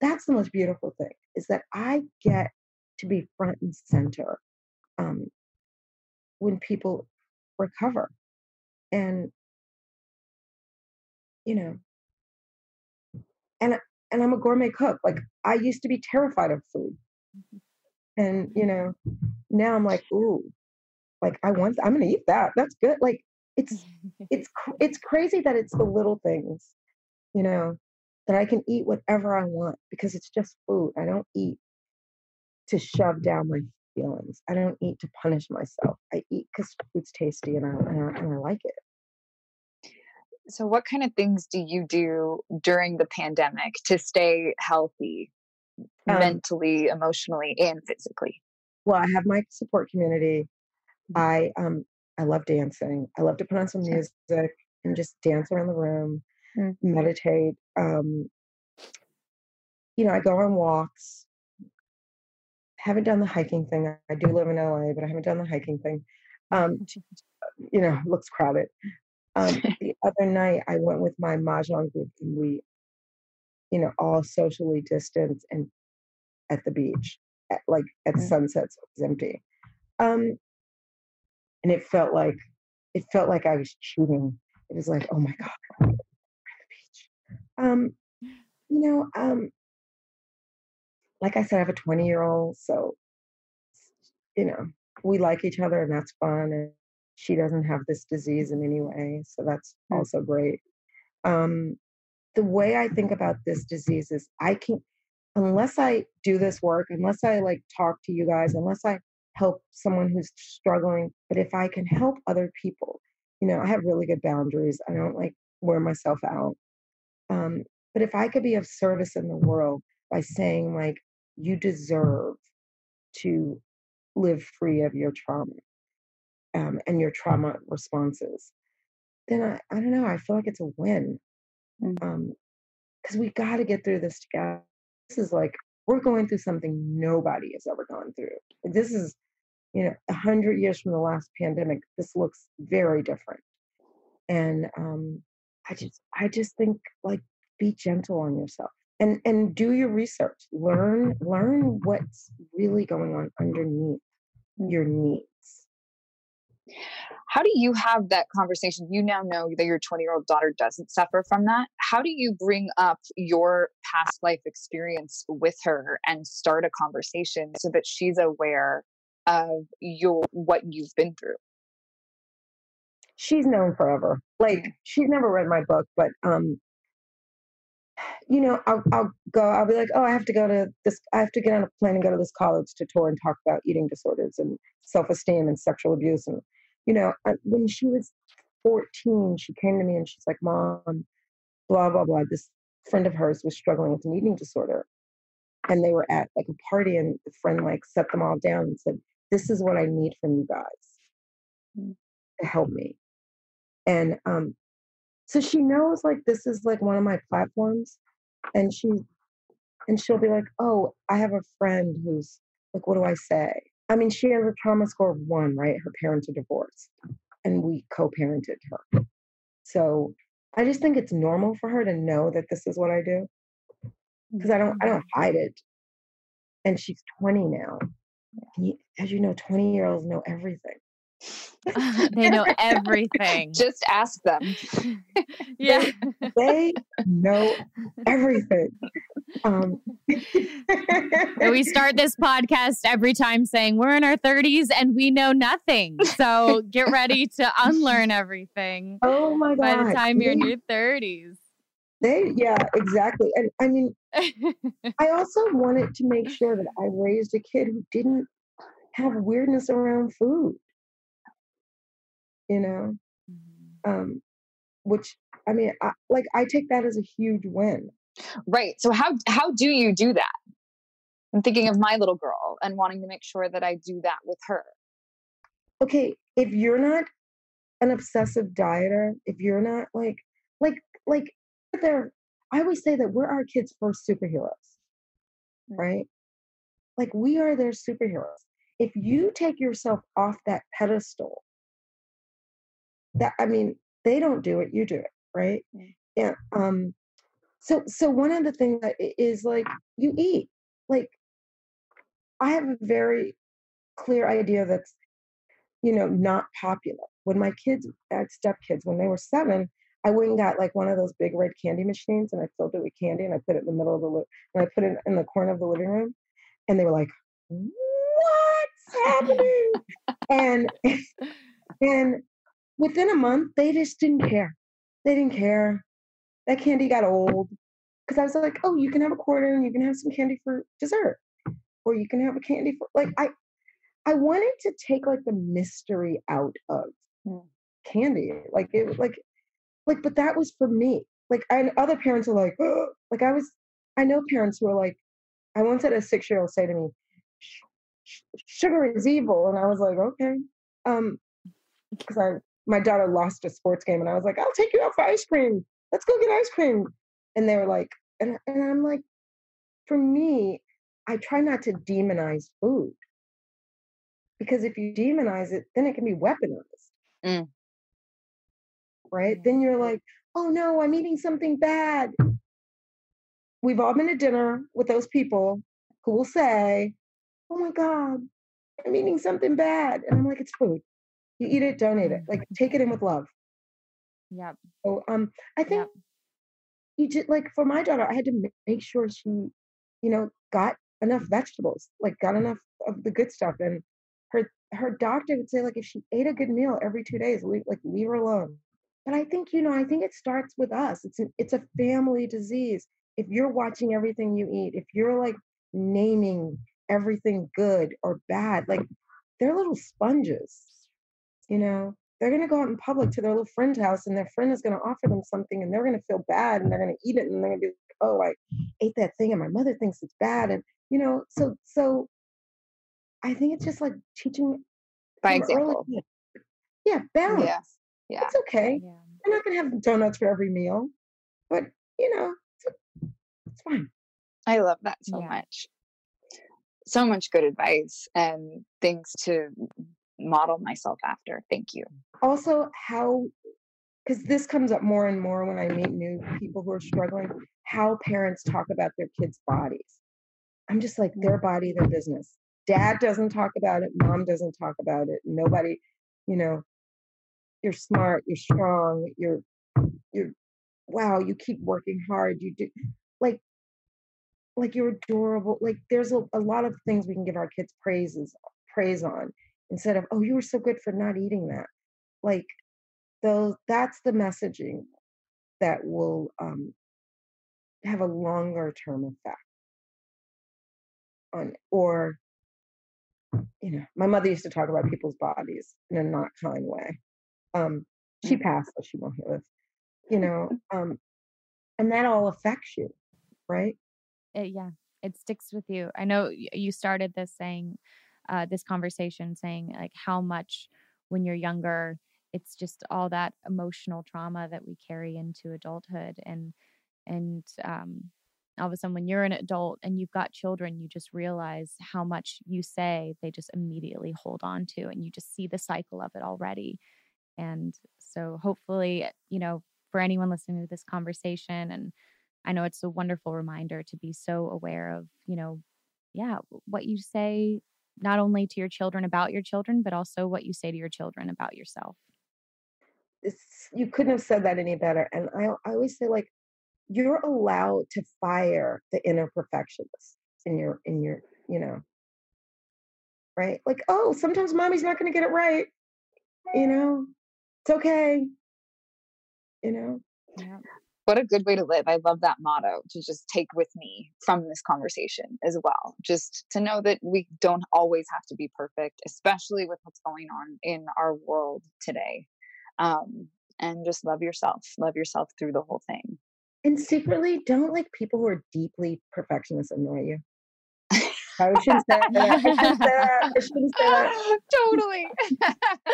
that's the most beautiful thing is that I get to be front and center um, when people recover. And you know and and i'm a gourmet cook like i used to be terrified of food. Mm-hmm. And you mm-hmm. know now i'm like ooh like i want i'm gonna eat that that's good like it's it's it's crazy that it's the little things you know that i can eat whatever i want because it's just food i don't eat to shove down my feelings. I don't eat to punish myself. I eat because food's tasty and I, and I, and I like it. So what kind of things do you do during the pandemic to stay healthy um, mentally emotionally and physically? Well i have my support community. Mm-hmm. i um i love dancing. I love to put on some music and just dance around the room mm-hmm. meditate um you know i go on walks haven't done the hiking thing i do live in la but i haven't done the hiking thing um you know, looks crowded. Um, the other night, I went with my mahjong group, and we, you know, all socially distanced and at the beach, at, like at Mm. sunset, so it was empty. Um, and it felt like it felt like I was cheating. It was like, oh my god, we're at the beach. Um, you know, um, like I said, I have a 20 year old, so you know, we like each other and that's fun. And she doesn't have this disease in any way, so that's also great. Um, the way I think about this disease is I can, unless I do this work, unless I like talk to you guys, unless I help someone who's struggling, but if I can help other people, you know, I have really good boundaries. I don't like wear myself out. Um, but if I could be of service in the world by saying, like, you deserve to live free of your trauma um, and your trauma responses, then I, I don't know, I feel like it's a win. Because we got to get through this together. This is like, we're going through something nobody has ever gone through. This is, you know, a hundred years from the last pandemic, this looks very different. And um, I just, I just think like, be gentle on yourself and and do your research. Learn, learn what's really going on underneath your needs. How do you have that conversation? You now know that your 20 year old daughter doesn't suffer from that. How do you bring up your past life experience with her and start a conversation so that she's aware of your what you've been through? she's known forever. Like she's never read my book, but um, you know, I'll I'll go. I'll be like, oh, I have to go to this. I have to get on a plane and go to this college to tour and talk about eating disorders and self esteem and sexual abuse. And you know, I, when she was fourteen, she came to me and she's like, Mom, blah blah blah. This friend of hers was struggling with an eating disorder, and they were at like a party, and the friend like set them all down and said, "This is what I need from you guys to help me." and um so she knows like this is like one of my platforms and she and she'll be like oh i have a friend who's like what do i say? I mean she has a trauma score of one right? Her parents are divorced and we co-parented her. So i just think it's normal for her to know that this is what i do. Because i don't i mm-hmm. don't hide it. And she's 20 now. You, as you know 20 year olds know everything they know everything. Just ask them. yeah. they know everything. Um, And we start this podcast every time saying we're in our 30s and we know nothing. So get ready to unlearn everything. Oh my God. By the time you're in your 30s. They, yeah, exactly. And I mean, I also wanted to make sure that I raised a kid who didn't have weirdness around food. You know, mm-hmm. um, which I mean, I, like I take that as a huge win. Right. So how how do you do that? I'm thinking of my little girl and wanting to make sure that I do that with her. Okay, if you're not an obsessive dieter, if you're not like, like, like, they're, I always say that we're our kids' first superheroes, mm-hmm. right? Like we are their superheroes. If mm-hmm. you take yourself off that pedestal, that I mean, they don't do it, you do it, right? Yeah. Um. So, so one of the things that is like you eat. Like, I have a very clear idea that's, you know, not popular. When my kids, had stepkids, when they were seven, I went and got like one of those big red candy machines, and I filled it with candy, and I put it in the middle of the li- and I put it in the corner of the living room, and they were like, "What's happening?" and and within a month, they just didn't care. They didn't care. That candy got old because I was like, "Oh, you can have a quarter, and you can have some candy for dessert, or you can have a candy for like I." I wanted to take like the mystery out of candy. Like it like like but that was for me. Like and other parents are like, oh, like I was I know parents who are like I once had a six year old say to me, "Sh- sh- sugar is evil. And I was like, okay. Um because I my daughter lost a sports game and I was like, I'll take you out for ice cream. Let's go get ice cream. And they were like, and, and I'm like, for me, I try not to demonize food because if you demonize it, then it can be weaponized. Mm. Right? Then you're like, oh no, I'm eating something bad. We've all been to dinner with those people who will say, oh my God, I'm eating something bad. And I'm like, it's food. You eat it, don't it. Like, take it in with love. Yep. So, um, I think you just like for my daughter, I had to make sure she, you know, got enough vegetables, like got enough of the good stuff. And her her doctor would say, like, if she ate a good meal every two days, leave, like leave her alone. But I think, you know, I think it starts with us. It's an, it's a family disease. If you're watching everything you eat, if you're like naming everything good or bad, like they're little sponges, you know. They're gonna go out in public to their little friend's house, and their friend is gonna offer them something, and they're gonna feel bad, and they're gonna eat it, and they're gonna be like, "Oh, I ate that thing, and my mother thinks it's bad," and you know. So, so I think it's just like teaching By early example. Yeah, balance. Yeah. Yeah. It's okay. Yeah. We're not gonna have donuts for every meal, but you know, it's, it's fine. I love that so much. So much good advice and things to model myself after. Thank you. Also, how because this comes up more and more when I meet new people who are struggling, how parents talk about their kids' bodies. I'm just like their mm. body, their business. Dad doesn't talk about it, mom doesn't talk about it. Nobody, you know, you're smart, you're strong, you're you're wow, you keep working hard, you do like like you're adorable. Like there's a, a lot of things we can give our kids praises praise on instead of, oh, you were so good for not eating that. Like though, that's the messaging that will um have a longer term effect on or you know, my mother used to talk about people's bodies in a not kind way. Um, she passed, so she won't hear this. You know, um, and that all affects you, right? It, yeah, it sticks with you. I know you started this saying, uh, this conversation saying like how much when you're younger, it's just all that emotional trauma that we carry into adulthood, and and um, all of a sudden when you're an adult and you've got children, you just realize how much you say they just immediately hold on to, and you just see the cycle of it already. And so hopefully, you know, for anyone listening to this conversation and I know it's a wonderful reminder to be so aware of, you know, yeah, what you say not only to your children about your children, but also what you say to your children about yourself. It's, you couldn't have said that any better. And I, I always say, like, you're allowed to fire the inner perfectionist in your, in your, you know, right? Like, oh, sometimes mommy's not going to get it right. You know, it's okay. You know, What a good way to live. I love that motto to just take with me from this conversation as well. Just to know that we don't always have to be perfect, especially with what's going on in our world today. Um, and just love yourself. Love yourself through the whole thing. and secretly, don't like people who are deeply perfectionists annoy you. I shouldn't say that. I shouldn't say that. I shouldn't say that. totally.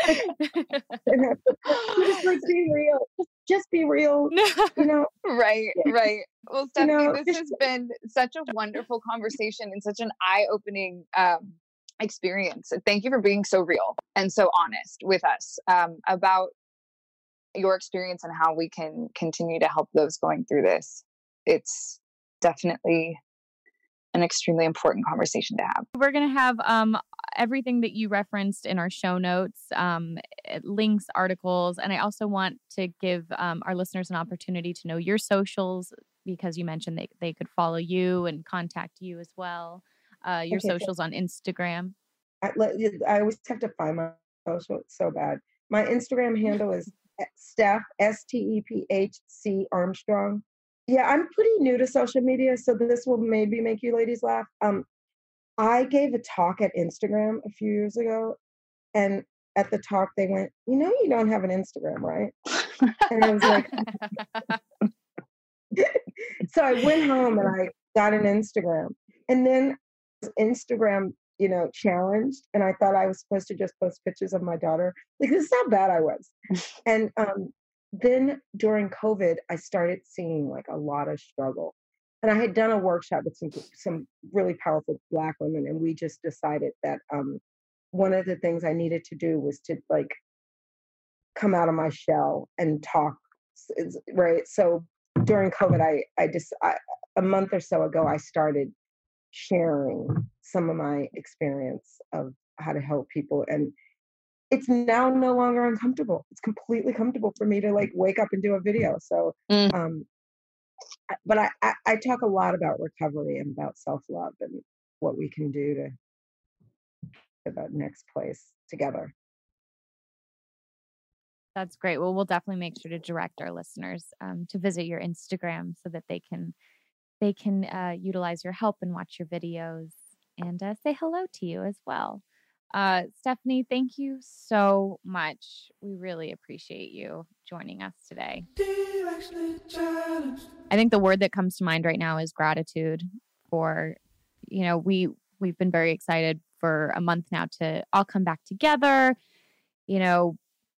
just like be real. Just, be real. You know. Right, Yeah. right. Well, You Stephanie, know, this has been such a wonderful conversation and such an eye-opening um, experience. Thank you for being so real and so honest with us um, about your experience and how we can continue to help those going through this. It's definitely an extremely important conversation to have. We're going to have um, everything that you referenced in our show notes, um, links, articles. And I also want to give um, our listeners an opportunity to know your socials because you mentioned they, they could follow you and contact you as well. Uh, your Okay, so- socials on Instagram. I, I always have to find my social. So bad. My Instagram handle is Steph S T E P H C Armstrong. Yeah, I'm pretty new to social media, so this will maybe make you ladies laugh. Um, I gave a talk at Instagram a few years ago, and at the talk they went, "You know, you don't have an Instagram, right?" And I was like, so I went home and I got an Instagram, and then Instagram, you know, challenged, and I thought I was supposed to just post pictures of my daughter. Like this is how bad I was. and um, then during COVID, I started seeing like a lot of struggle, and I had done a workshop with some some really powerful Black women, and we just decided that um, one of the things I needed to do was to like come out of my shell and talk right? So during covid i i just I, a month or so ago i started sharing some of my experience of how to help people and it's now no longer uncomfortable it's completely comfortable for me to like wake up and do a video so Mm. um but I, I i talk a lot about recovery and about self-love and what we can do to to that next place together That's great. Well, we'll definitely make sure to direct our listeners um, to visit your Instagram so that they can they can uh, utilize your help and watch your videos and uh, say hello to you as well. Uh, Stephanie, thank you so much. We really appreciate you joining us today. I think the word that comes to mind right now is gratitude for, you know, we we've been very excited for a month now to all come back together, you know,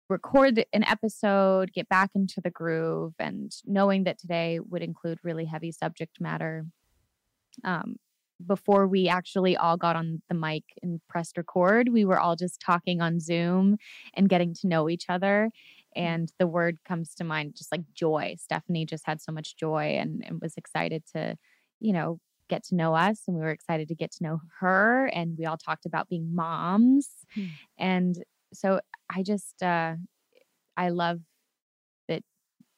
record an episode, get back into the groove, and knowing that today would include really heavy subject matter. Um, before we actually all got on the mic and pressed record, we were all just talking on Zoom and getting to know each other. And the word comes to mind just like joy. Stephanie just had so much joy and, and was excited to, you know, get to know us. And we were excited to get to know her. And we all talked about being moms. And so I just, uh, I love that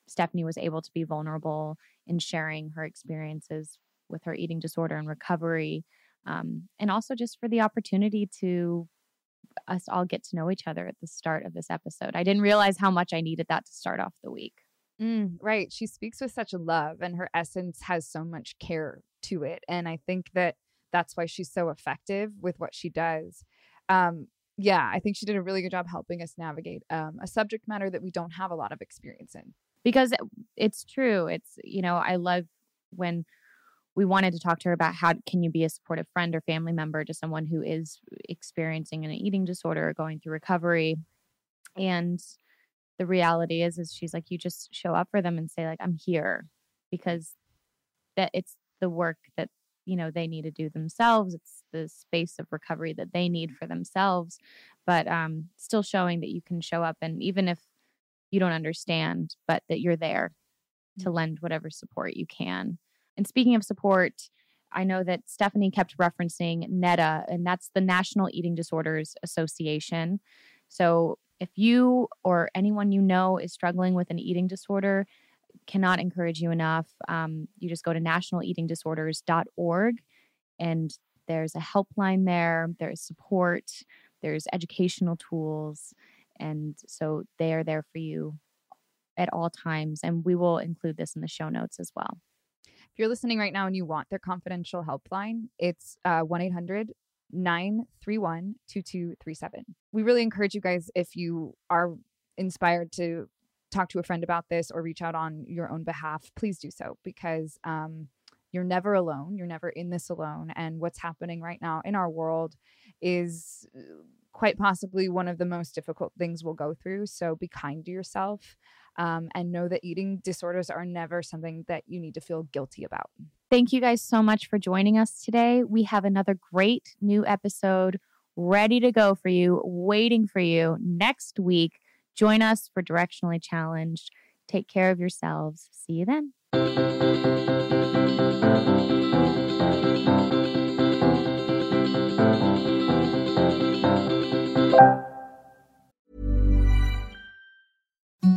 Stephanie was able to be vulnerable in sharing her experiences with her eating disorder and recovery. Um, and also just for the opportunity to us all get to know each other at the start of this episode. I didn't realize how much I needed that to start off the week. Mm, right. She speaks with such love, and her essence has so much care to it. And I think that that's why she's so effective with what she does. Um, yeah, I think she did a really good job helping us navigate um, a subject matter that we don't have a lot of experience in. because it's true it's you know i love when we wanted to talk to her about how can you be a supportive friend or family member to someone who is experiencing an eating disorder or going through recovery. And the reality is is she's like you just show up for them and say like i'm here because that it's the work that you know they need to do themselves. It's the space of recovery that they need for themselves. But um still showing that you can show up and even if you don't understand but that you're there to lend whatever support you can and speaking of support i know that stephanie kept referencing NEDA and that's the national eating disorders association so if you or anyone you know is struggling with an eating disorder cannot encourage you enough. Um, you just go to nationaleatingdisorders.org and there's a helpline there, there's support, there's educational tools. And so they are there for you at all times. And we will include this in the show notes as well. If you're listening right now and you want their confidential helpline, it's uh, 1 800 931 2237. We really encourage you guys, if you are inspired to talk to a friend about this or reach out on your own behalf, please do so because um, you're never alone. You're never in this alone. And what's happening right now in our world is uh, quite possibly one of the most difficult things we'll go through. So be kind to yourself um, and know that eating disorders are never something that you need to feel guilty about. Thank you guys so much for joining us today. We have another great new episode ready to go for you, waiting for you next week. Join us for Directionally Challenged. Take care of yourselves. See you then.